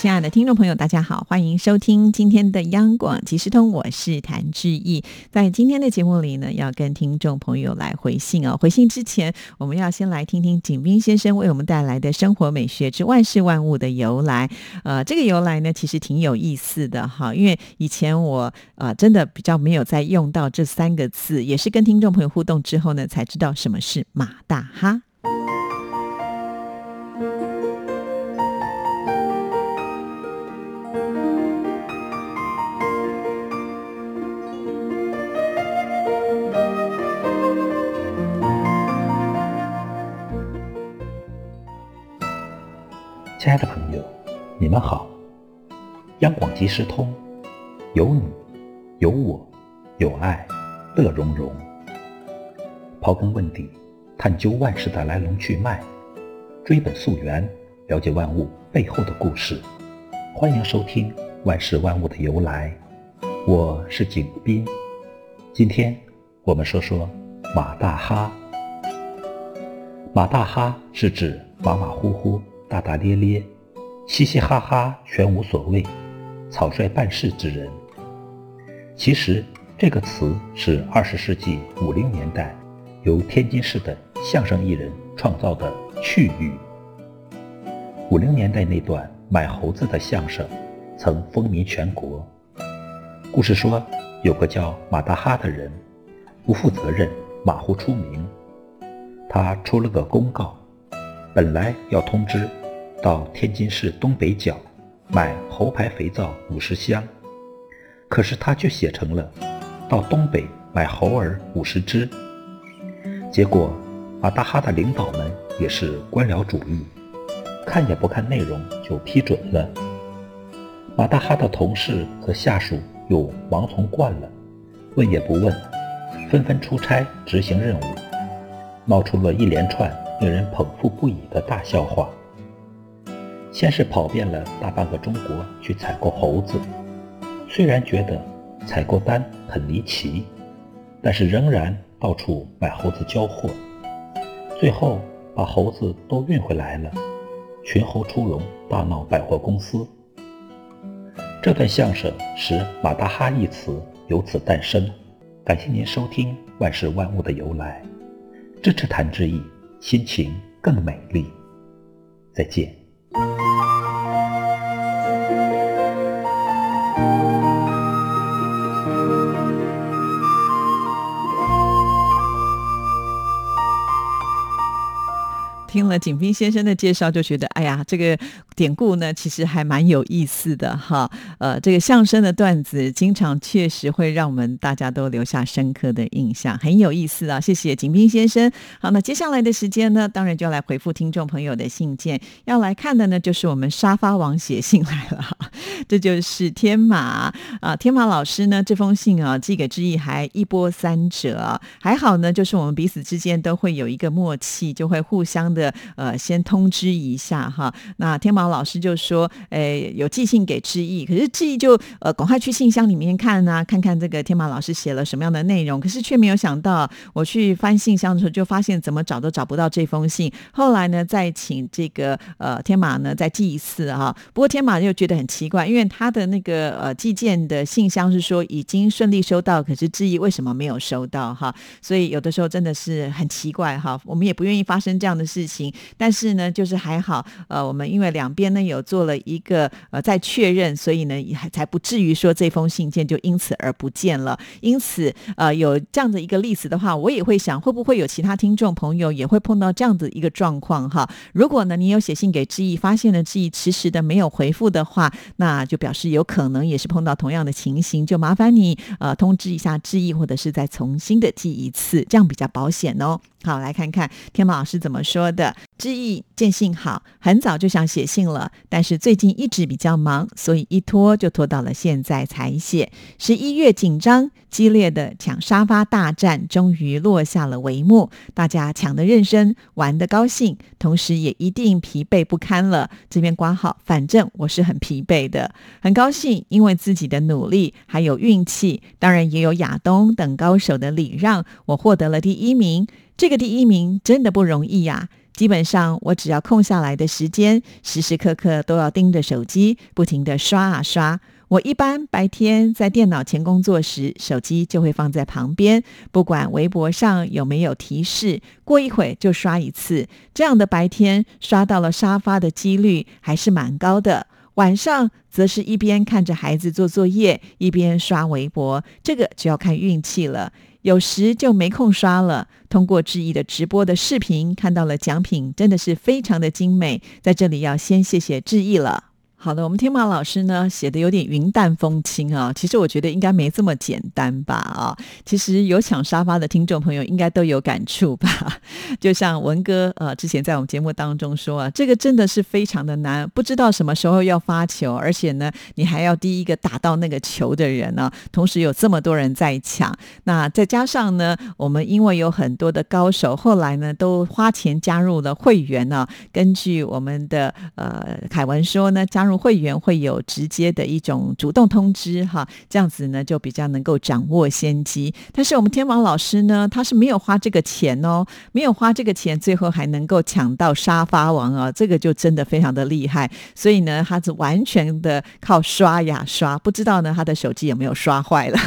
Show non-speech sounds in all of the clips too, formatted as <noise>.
亲爱的听众朋友，大家好，欢迎收听今天的央广即时通，我是谭志毅。在今天的节目里呢，要跟听众朋友来回信哦。回信之前，我们要先来听听景斌先生为我们带来的生活美学之万事万物的由来。呃，这个由来呢，其实挺有意思的哈，因为以前我呃真的比较没有在用到这三个字，也是跟听众朋友互动之后呢，才知道什么是马大哈。即时通，有你，有我，有爱，乐融融。刨根问底，探究万事的来龙去脉，追本溯源，了解万物背后的故事。欢迎收听《万事万物的由来》，我是景斌。今天我们说说马大哈。马大哈是指马马虎虎。大大咧咧，嘻嘻哈哈，全无所谓，草率办事之人。其实这个词是二十世纪五零年代由天津市的相声艺人创造的趣语。五零年代那段买猴子的相声曾风靡全国。故事说，有个叫马大哈的人，不负责任，马虎出名。他出了个公告，本来要通知。到天津市东北角买猴牌肥皂五十箱，可是他却写成了到东北买猴儿五十只。结果马大哈的领导们也是官僚主义，看也不看内容就批准了。马大哈的同事和下属又盲从惯了，问也不问，纷纷出差执行任务，闹出了一连串令人捧腹不已的大笑话。先是跑遍了大半个中国去采购猴子，虽然觉得采购单很离奇，但是仍然到处买猴子交货，最后把猴子都运回来了，群猴出笼，大闹百货公司。这段相声使“马大哈”一词由此诞生。感谢您收听《万事万物的由来》，支持谭志毅，心情更美丽。再见。听了景斌先生的介绍，就觉得哎呀，这个典故呢，其实还蛮有意思的哈。呃，这个相声的段子，经常确实会让我们大家都留下深刻的印象，很有意思啊。谢谢景斌先生。好，那接下来的时间呢，当然就要来回复听众朋友的信件。要来看的呢，就是我们沙发王写信来了，<laughs> 这就是天马啊，天马老师呢，这封信啊，寄给志毅还一波三折，还好呢，就是我们彼此之间都会有一个默契，就会互相的。呃，先通知一下哈。那天马老师就说，诶，有寄信给志毅，可是志毅就呃，赶快去信箱里面看啊，看看这个天马老师写了什么样的内容。可是却没有想到，我去翻信箱的时候，就发现怎么找都找不到这封信。后来呢，再请这个呃天马呢再寄一次哈。不过天马又觉得很奇怪，因为他的那个呃寄件的信箱是说已经顺利收到，可是志毅为什么没有收到哈？所以有的时候真的是很奇怪哈。我们也不愿意发生这样的事情。但是呢，就是还好，呃，我们因为两边呢有做了一个呃在确认，所以呢还才不至于说这封信件就因此而不见了。因此，呃，有这样的一个例子的话，我也会想，会不会有其他听众朋友也会碰到这样的一个状况哈？如果呢你有写信给志毅，发现了志毅迟迟的没有回复的话，那就表示有可能也是碰到同样的情形，就麻烦你呃通知一下志毅，或者是再重新的寄一次，这样比较保险哦。好，来看看天马老师怎么说的。的。志毅见信好，很早就想写信了，但是最近一直比较忙，所以一拖就拖到了现在才写。十一月紧张激烈的抢沙发大战终于落下了帷幕，大家抢得认真，玩得高兴，同时也一定疲惫不堪了。这边挂号，反正我是很疲惫的，很高兴，因为自己的努力还有运气，当然也有亚东等高手的礼让，我获得了第一名。这个第一名真的不容易呀。基本上，我只要空下来的时间，时时刻刻都要盯着手机，不停的刷啊刷。我一般白天在电脑前工作时，手机就会放在旁边，不管微博上有没有提示，过一会就刷一次。这样的白天刷到了沙发的几率还是蛮高的。晚上则是一边看着孩子做作业，一边刷微博，这个就要看运气了。有时就没空刷了。通过志毅的直播的视频，看到了奖品，真的是非常的精美。在这里要先谢谢志毅了。好的，我们天马老师呢写的有点云淡风轻啊，其实我觉得应该没这么简单吧啊。其实有抢沙发的听众朋友应该都有感触吧。<laughs> 就像文哥呃之前在我们节目当中说啊，这个真的是非常的难，不知道什么时候要发球，而且呢你还要第一个打到那个球的人呢，同时有这么多人在抢，那再加上呢我们因为有很多的高手，后来呢都花钱加入了会员呢，根据我们的呃凯文说呢加。入会员会有直接的一种主动通知哈，这样子呢就比较能够掌握先机。但是我们天王老师呢，他是没有花这个钱哦，没有花这个钱，最后还能够抢到沙发王啊，这个就真的非常的厉害。所以呢，他是完全的靠刷呀刷，不知道呢他的手机有没有刷坏了。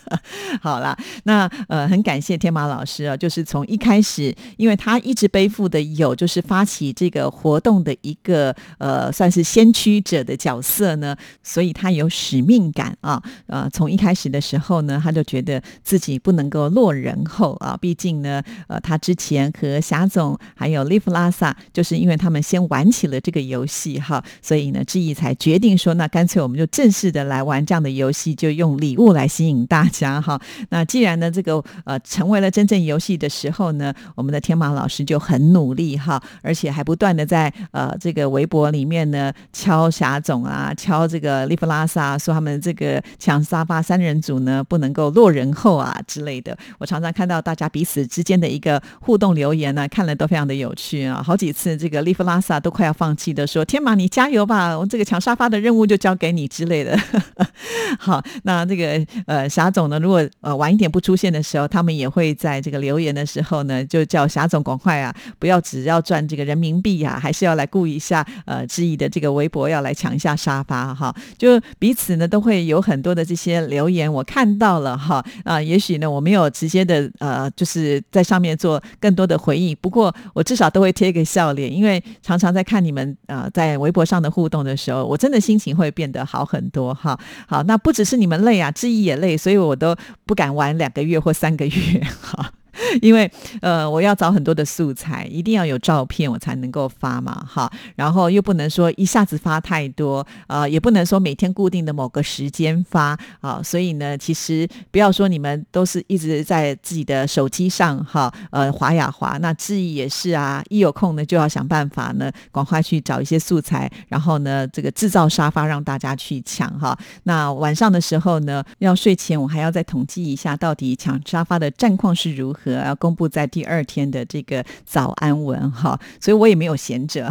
<laughs> 好啦，那呃很感谢天马老师啊，就是从一开始，因为他一直背负的有就是发起这个活动的一个呃算是先驱。者的角色呢，所以他有使命感啊，呃，从一开始的时候呢，他就觉得自己不能够落人后啊，毕竟呢，呃，他之前和霞总还有 Live 拉萨，就是因为他们先玩起了这个游戏哈，所以呢，志毅才决定说，那干脆我们就正式的来玩这样的游戏，就用礼物来吸引大家哈。那既然呢，这个呃成为了真正游戏的时候呢，我们的天马老师就很努力哈，而且还不断的在呃这个微博里面呢敲。霞总啊，敲这个利弗拉萨，说他们这个抢沙发三人组呢，不能够落人后啊之类的。我常常看到大家彼此之间的一个互动留言呢，看了都非常的有趣啊。好几次这个利弗拉萨都快要放弃的说：“天马，你加油吧，我这个抢沙发的任务就交给你之类的。<laughs> ”好，那这个呃霞总呢，如果呃晚一点不出现的时候，他们也会在这个留言的时候呢，就叫霞总赶快啊，不要只要赚这个人民币呀，还是要来顾一下呃志毅的这个微博要。要来抢一下沙发哈，就彼此呢都会有很多的这些留言，我看到了哈啊，也许呢我没有直接的呃，就是在上面做更多的回应，不过我至少都会贴一个笑脸，因为常常在看你们啊在微博上的互动的时候，我真的心情会变得好很多哈。好，那不只是你们累啊，志毅也累，所以我都不敢玩两个月或三个月哈。因为呃，我要找很多的素材，一定要有照片，我才能够发嘛，哈。然后又不能说一下子发太多，呃，也不能说每天固定的某个时间发啊。所以呢，其实不要说你们都是一直在自己的手机上哈，呃，滑呀滑。那志毅也是啊，一有空呢就要想办法呢，赶快去找一些素材，然后呢，这个制造沙发让大家去抢哈。那晚上的时候呢，要睡前我还要再统计一下，到底抢沙发的战况是如何。要公布在第二天的这个早安文哈，所以我也没有闲着。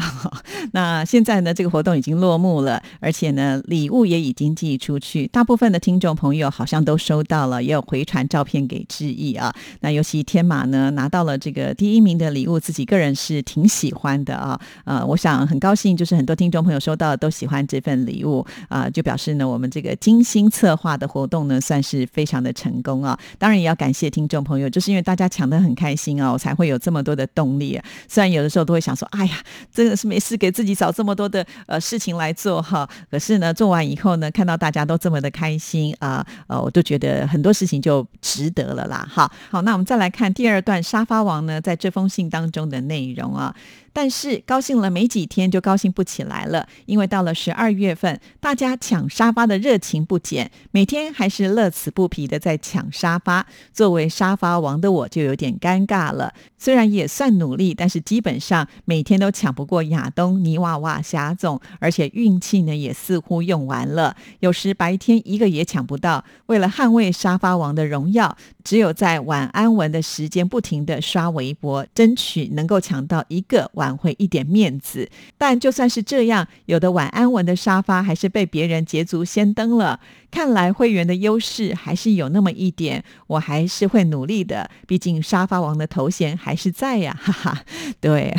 那现在呢，这个活动已经落幕了，而且呢，礼物也已经寄出去，大部分的听众朋友好像都收到了，也有回传照片给志毅啊。那尤其天马呢，拿到了这个第一名的礼物，自己个人是挺喜欢的啊。呃，我想很高兴，就是很多听众朋友收到都喜欢这份礼物啊，就表示呢，我们这个精心策划的活动呢，算是非常的成功啊。当然也要感谢听众朋友，就是因为大家。抢得很开心啊，我才会有这么多的动力啊。虽然有的时候都会想说，哎呀，真的是没事给自己找这么多的呃事情来做哈。可是呢，做完以后呢，看到大家都这么的开心啊，呃，我都觉得很多事情就值得了啦。哈，好，那我们再来看第二段沙发王呢，在这封信当中的内容啊。但是高兴了没几天就高兴不起来了，因为到了十二月份，大家抢沙发的热情不减，每天还是乐此不疲的在抢沙发。作为沙发王的我就有点尴尬了，虽然也算努力，但是基本上每天都抢不过亚东、泥娃娃、霞总，而且运气呢也似乎用完了，有时白天一个也抢不到。为了捍卫沙发王的荣耀，只有在晚安文的时间不停的刷微博，争取能够抢到一个。挽回一点面子，但就算是这样，有的晚安文的沙发还是被别人捷足先登了。看来会员的优势还是有那么一点，我还是会努力的。毕竟沙发王的头衔还是在呀，哈哈。对，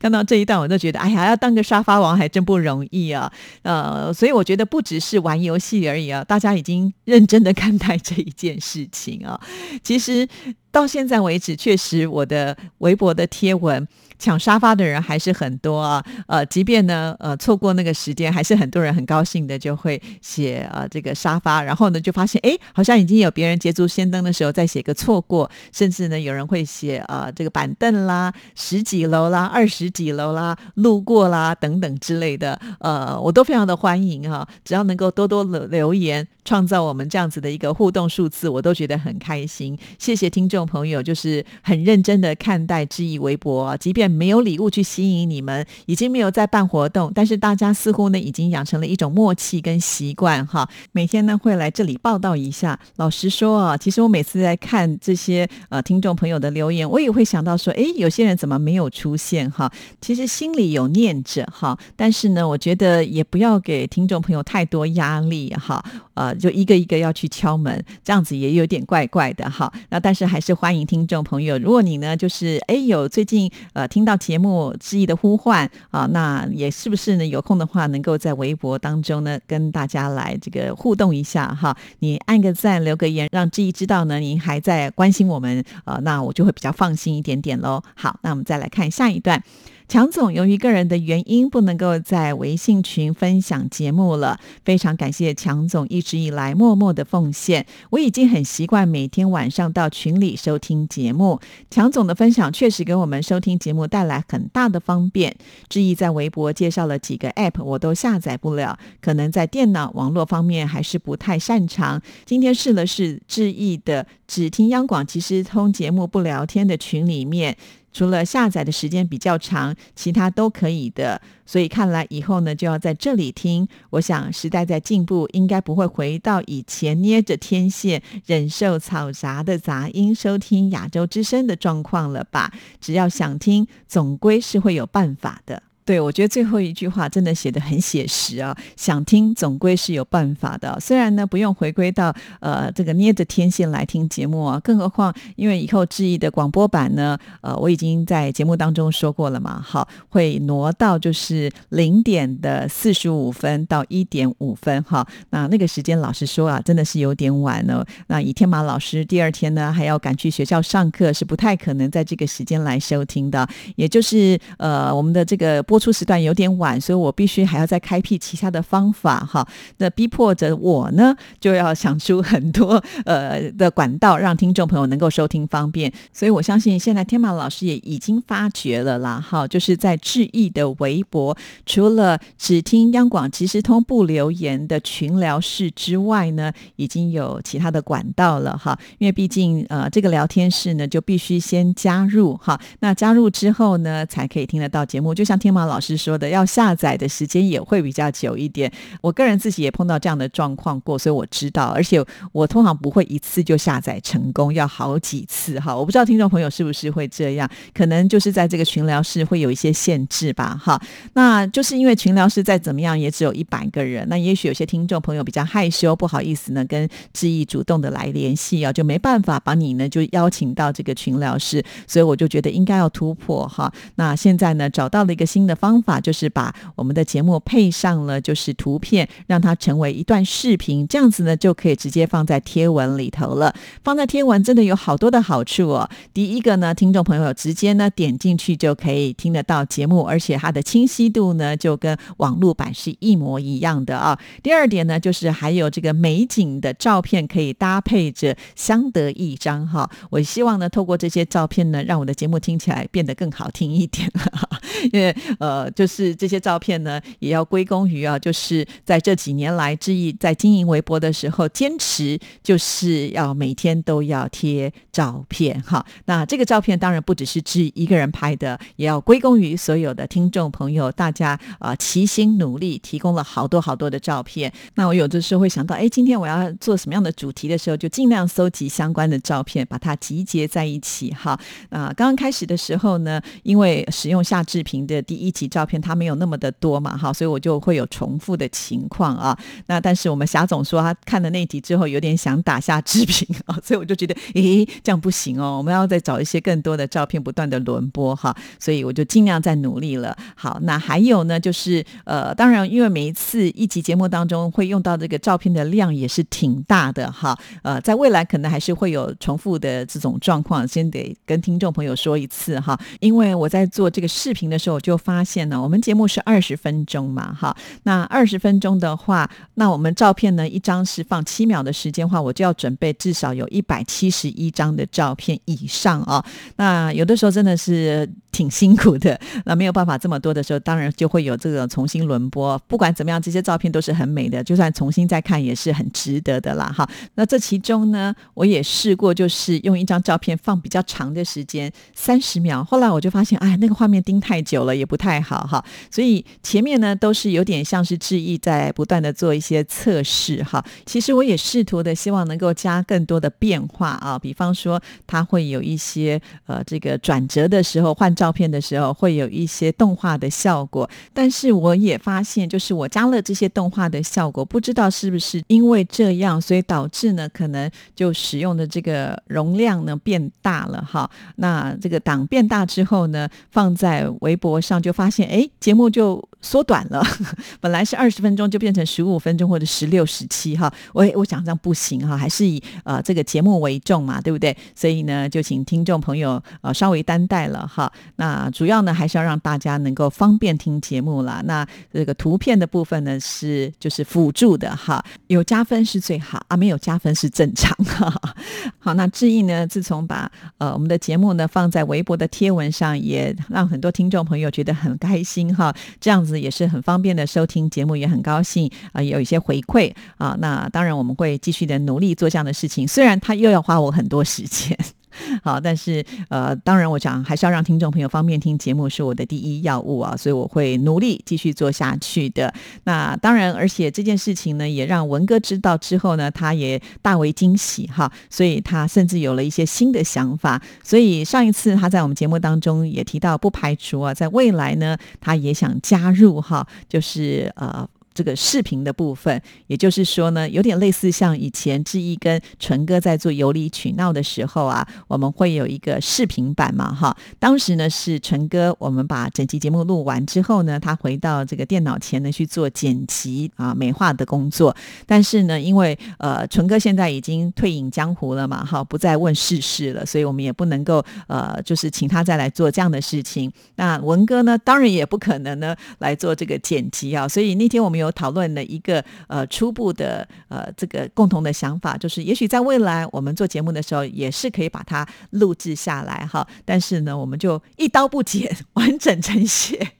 看到这一段我都觉得，哎呀，要当个沙发王还真不容易啊。呃，所以我觉得不只是玩游戏而已啊，大家已经认真的看待这一件事情啊。其实到现在为止，确实我的微博的贴文。抢沙发的人还是很多啊，呃，即便呢，呃，错过那个时间，还是很多人很高兴的就会写呃这个沙发，然后呢就发现哎，好像已经有别人捷足先登的时候再写个错过，甚至呢有人会写呃这个板凳啦、十几楼啦、二十几楼啦、路过啦等等之类的，呃，我都非常的欢迎哈，只要能够多多留留言，创造我们这样子的一个互动数字，我都觉得很开心。谢谢听众朋友，就是很认真的看待知意微博，即便。没有礼物去吸引你们，已经没有在办活动，但是大家似乎呢已经养成了一种默契跟习惯哈。每天呢会来这里报道一下。老实说啊，其实我每次在看这些呃听众朋友的留言，我也会想到说，哎，有些人怎么没有出现哈？其实心里有念着哈，但是呢，我觉得也不要给听众朋友太多压力哈。呃，就一个一个要去敲门，这样子也有点怪怪的哈。那但是还是欢迎听众朋友，如果你呢就是哎有最近呃听。到节目之意的呼唤啊，那也是不是呢？有空的话，能够在微博当中呢，跟大家来这个互动一下哈。你按个赞，留个言，让志毅知道呢，您还在关心我们啊，那我就会比较放心一点点喽。好，那我们再来看下一段。强总由于个人的原因，不能够在微信群分享节目了。非常感谢强总一直以来默默的奉献，我已经很习惯每天晚上到群里收听节目。强总的分享确实给我们收听节目带来很大的方便。志毅在微博介绍了几个 App，我都下载不了，可能在电脑网络方面还是不太擅长。今天试了试志毅的只听央广即时通节目不聊天的群里面。除了下载的时间比较长，其他都可以的。所以看来以后呢，就要在这里听。我想时代在进步，应该不会回到以前捏着天线忍受嘈杂的杂音收听亚洲之声的状况了吧？只要想听，总归是会有办法的。对，我觉得最后一句话真的写的很写实啊！想听总归是有办法的，虽然呢不用回归到呃这个捏着天线来听节目啊，更何况因为以后志毅的广播版呢，呃我已经在节目当中说过了嘛，好会挪到就是零点的四十五分到一点五分哈，那那个时间老实说啊，真的是有点晚了。那以天马老师第二天呢还要赶去学校上课，是不太可能在这个时间来收听的，也就是呃我们的这个。播出时段有点晚，所以我必须还要再开辟其他的方法哈。那逼迫着我呢，就要想出很多呃的管道，让听众朋友能够收听方便。所以我相信现在天马老师也已经发觉了啦，哈，就是在致意的微博，除了只听央广即时通不留言的群聊室之外呢，已经有其他的管道了哈。因为毕竟呃这个聊天室呢，就必须先加入哈。那加入之后呢，才可以听得到节目。就像天马。老师说的，要下载的时间也会比较久一点。我个人自己也碰到这样的状况过，所以我知道。而且我通常不会一次就下载成功，要好几次哈。我不知道听众朋友是不是会这样，可能就是在这个群聊室会有一些限制吧哈。那就是因为群聊室再怎么样也只有一百个人，那也许有些听众朋友比较害羞，不好意思呢跟志毅主动的来联系啊，就没办法把你呢就邀请到这个群聊室。所以我就觉得应该要突破哈。那现在呢找到了一个新的。的方法就是把我们的节目配上了就是图片，让它成为一段视频，这样子呢就可以直接放在贴文里头了。放在贴文真的有好多的好处哦。第一个呢，听众朋友直接呢点进去就可以听得到节目，而且它的清晰度呢就跟网络版是一模一样的啊。第二点呢，就是还有这个美景的照片可以搭配着，相得益彰哈。我希望呢，透过这些照片呢，让我的节目听起来变得更好听一点。<laughs> 因为呃，就是这些照片呢，也要归功于啊，就是在这几年来，志毅在经营微博的时候，坚持就是要每天都要贴照片哈。那这个照片当然不只是志毅一个人拍的，也要归功于所有的听众朋友，大家啊齐心努力，提供了好多好多的照片。那我有的时候会想到，哎，今天我要做什么样的主题的时候，就尽量搜集相关的照片，把它集结在一起哈。啊，刚刚开始的时候呢，因为使用夏志平的第一集照片，它没有那么的多嘛，哈，所以我就会有重复的情况啊。那但是我们霞总说他看了那集之后，有点想打下制屏啊，<laughs> 所以我就觉得，诶，这样不行哦，我们要再找一些更多的照片，不断的轮播哈。所以我就尽量在努力了。好，那还有呢，就是呃，当然，因为每一次一集节目当中会用到这个照片的量也是挺大的哈。呃，在未来可能还是会有重复的这种状况，先得跟听众朋友说一次哈，因为我在做这个视频的时候，我就发现呢，我们节目是二十分钟嘛，哈，那二十分钟的话，那我们照片呢，一张是放七秒的时间话，我就要准备至少有一百七十一张的照片以上啊。那有的时候真的是挺辛苦的，那没有办法这么多的时候，当然就会有这个重新轮播。不管怎么样，这些照片都是很美的，就算重新再看也是很值得的啦，哈。那这其中呢，我也试过，就是用一张照片放比较长的时间，三十秒，后来我就发现，哎，那个画面盯太久了也不太好哈。所以前面呢都是有点像是致意在不断的做一些测试哈。其实我也试图的希望能够加更多的变化啊，比方说它会有一些呃这个转折的时候换照片的时候会有一些动画的效果，但是我也发现就是我加了这些动画的效果，不知道是不是因为这样，所以导致呢可能就使用的这个容量呢变大了哈。那这个档变大之后呢，放在微博上就发现，哎，节目就缩短了，<laughs> 本来是二十分钟就变成十五分钟或者十六、十七哈。我我想这样不行哈，还是以呃这个节目为重嘛，对不对？所以呢，就请听众朋友呃稍微担待了哈。那主要呢还是要让大家能够方便听节目啦。那这个图片的部分呢是就是辅助的哈，有加分是最好啊，没有加分是正常哈。<laughs> 好，那志毅呢，自从把呃我们的节目呢放在微博的贴文上，也让很多听众朋友觉得很开心哈。这样子也是很方便的收听节目，也很高兴啊，有一些回馈啊。那当然我们会继续的努力做这样的事情，虽然他又要花我很多时间。<laughs> 好，但是呃，当然，我想还是要让听众朋友方便听节目是我的第一要务啊，所以我会努力继续做下去的。那当然，而且这件事情呢，也让文哥知道之后呢，他也大为惊喜哈，所以他甚至有了一些新的想法。所以上一次他在我们节目当中也提到，不排除啊，在未来呢，他也想加入哈，就是呃。这个视频的部分，也就是说呢，有点类似像以前志毅跟纯哥在做有理取闹的时候啊，我们会有一个视频版嘛，哈。当时呢是纯哥，我们把整集节目录完之后呢，他回到这个电脑前呢去做剪辑啊美化的工作。但是呢，因为呃纯哥现在已经退隐江湖了嘛，哈，不再问世事了，所以我们也不能够呃就是请他再来做这样的事情。那文哥呢，当然也不可能呢来做这个剪辑啊，所以那天我们有讨论了一个呃初步的呃这个共同的想法，就是也许在未来我们做节目的时候，也是可以把它录制下来哈。但是呢，我们就一刀不剪，<laughs> 完整呈现。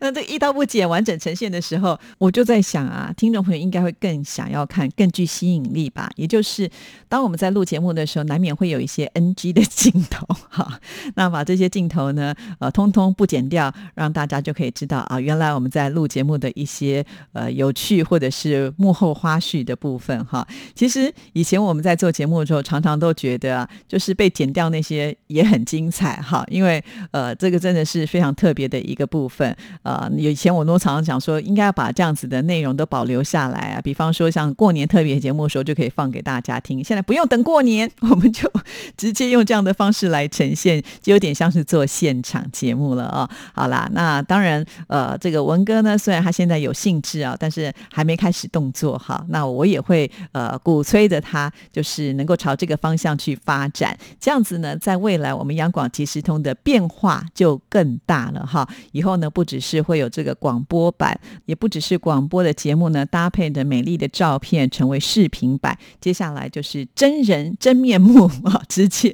那这一刀不剪完整呈现的时候，我就在想啊，听众朋友应该会更想要看，更具吸引力吧。也就是当我们在录节目的时候，难免会有一些 NG 的镜头哈。那把这些镜头呢，呃，通通不剪掉，让大家就可以知道啊，原来我们在录节目的一些呃有趣或者是幕后花絮的部分哈。其实以前我们在做节目的时候，常常都觉得啊，就是被剪掉那些也很精彩哈，因为呃，这个真的是非常特别的一个部分。呃，以前我都常常讲说，应该要把这样子的内容都保留下来啊。比方说，像过年特别节目的时候，就可以放给大家听。现在不用等过年，我们就直接用这样的方式来呈现，就有点像是做现场节目了啊。好啦，那当然，呃，这个文哥呢，虽然他现在有兴致啊，但是还没开始动作哈。那我也会呃鼓吹着他，就是能够朝这个方向去发展。这样子呢，在未来我们央广即时通的变化就更大了哈。以后呢，不只是是会有这个广播版，也不只是广播的节目呢，搭配的美丽的照片成为视频版。接下来就是真人真面目 <laughs> 啊，直接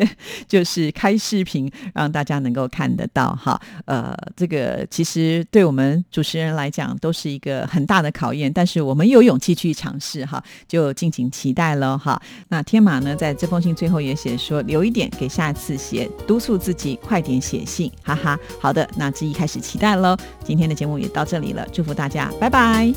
就是开视频，让大家能够看得到哈。呃，这个其实对我们主持人来讲都是一个很大的考验，但是我们有勇气去尝试哈，就敬请期待喽哈。那天马呢，在这封信最后也写说，留一点给下次写，督促自己快点写信，哈哈。好的，那志毅开始期待喽。今天的节目也到这里了，祝福大家，拜拜。